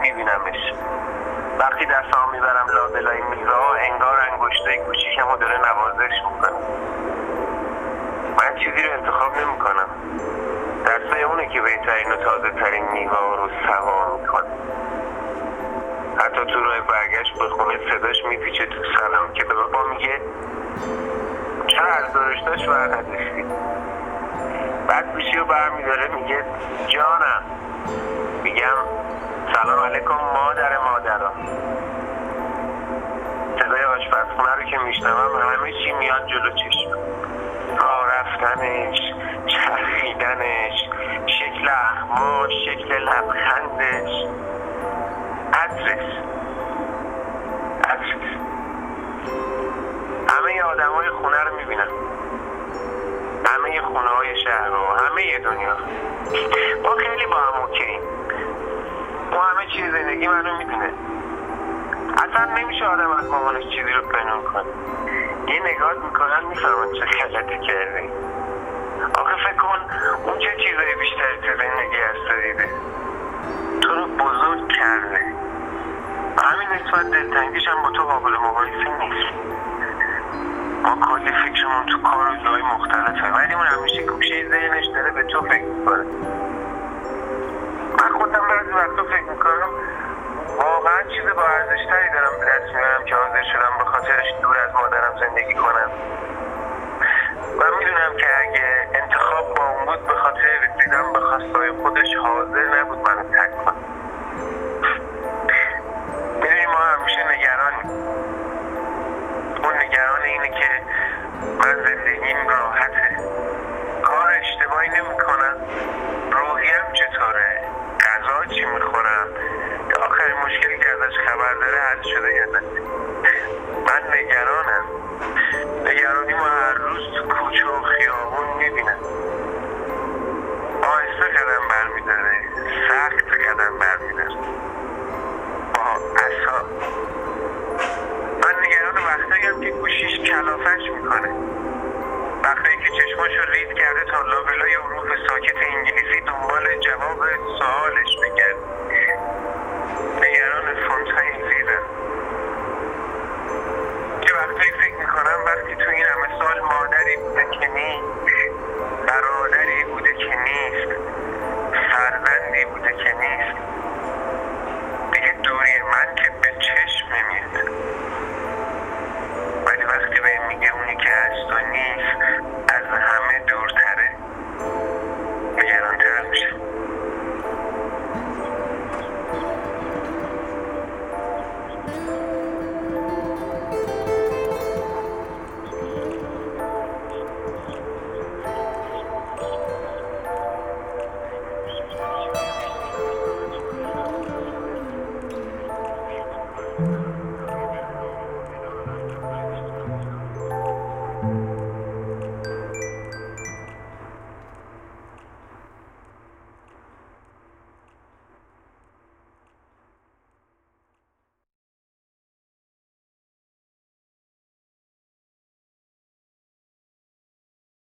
میبینمش. وقتی دستام می‌برم لابلای میوه ها انگار انگشتای کوچیکمو داره نوازش می‌کنه. من چیزی رو انتخاب نمی‌کنم. دستای اونه که بهترین و تازه ترین میوه رو سوا می‌کنه. حتی تو راه برگشت به خونه صداش میپیچه تو سرم که به بابا میگه چرا از داشتاش برندشتی بعد گوشی رو برمیداره میگه جانم. سلام علیکم مادر مادرها صدای آشپزخونه رو که میشنوم همه چی میاد جلو چشم. راه رفتنش چرخیدنش شکل اخماش شکل لبخندش. عطرش. عطرش. همه آدم های خونه رو می‌بینم. همه خونه های شهر و همه دنیا. ما خیلی با هم اوکییم ما همه چیز زندگی منو می‌دونه. اصلا نمیشه آدم از مامانش چیزی رو پنهون کنه. یه نگاه می‌کنن می‌فهمن چه غلطی کردی. آخه فکر کن اون چه چیزایی بیشتری تو زندگی هست دیده. تو رو بزرگ کرده. همین نسبت دلتنگیش هم با تو قابل مقایسه نیست. ما کلی فکرمون تو کار و جای مختلفه ولی اون همیشه گوشه ذهنش داره به تو فکر می‌کنه. می‌کنم. واقعا چیز با ارزشتری دارم به میارم که حاضر شدم به خاطرش دور از مادرم زندگی کنم. و می‌دونم که اگه انتخاب با اون بود به خاطر رسیدن به خواستای خودش حاضر نبود منو ترک کنه. می‌دونی ما همیشه نگرانیم. اون نگران اینه که من زندگیم راحته شده یا نه من نگرانم نگرانی ما هر روز تو کوچه و خیابون می‌بینم آهسته قدم برمیداره. سخت قدم برمیداره. با اصاب من نگران وقتایی که گوشیش کلافش می‌کنه. وقتی که چشماشو رید کرده تا لابلای حروف ساکت انگلیسی دنبال جواب بگرد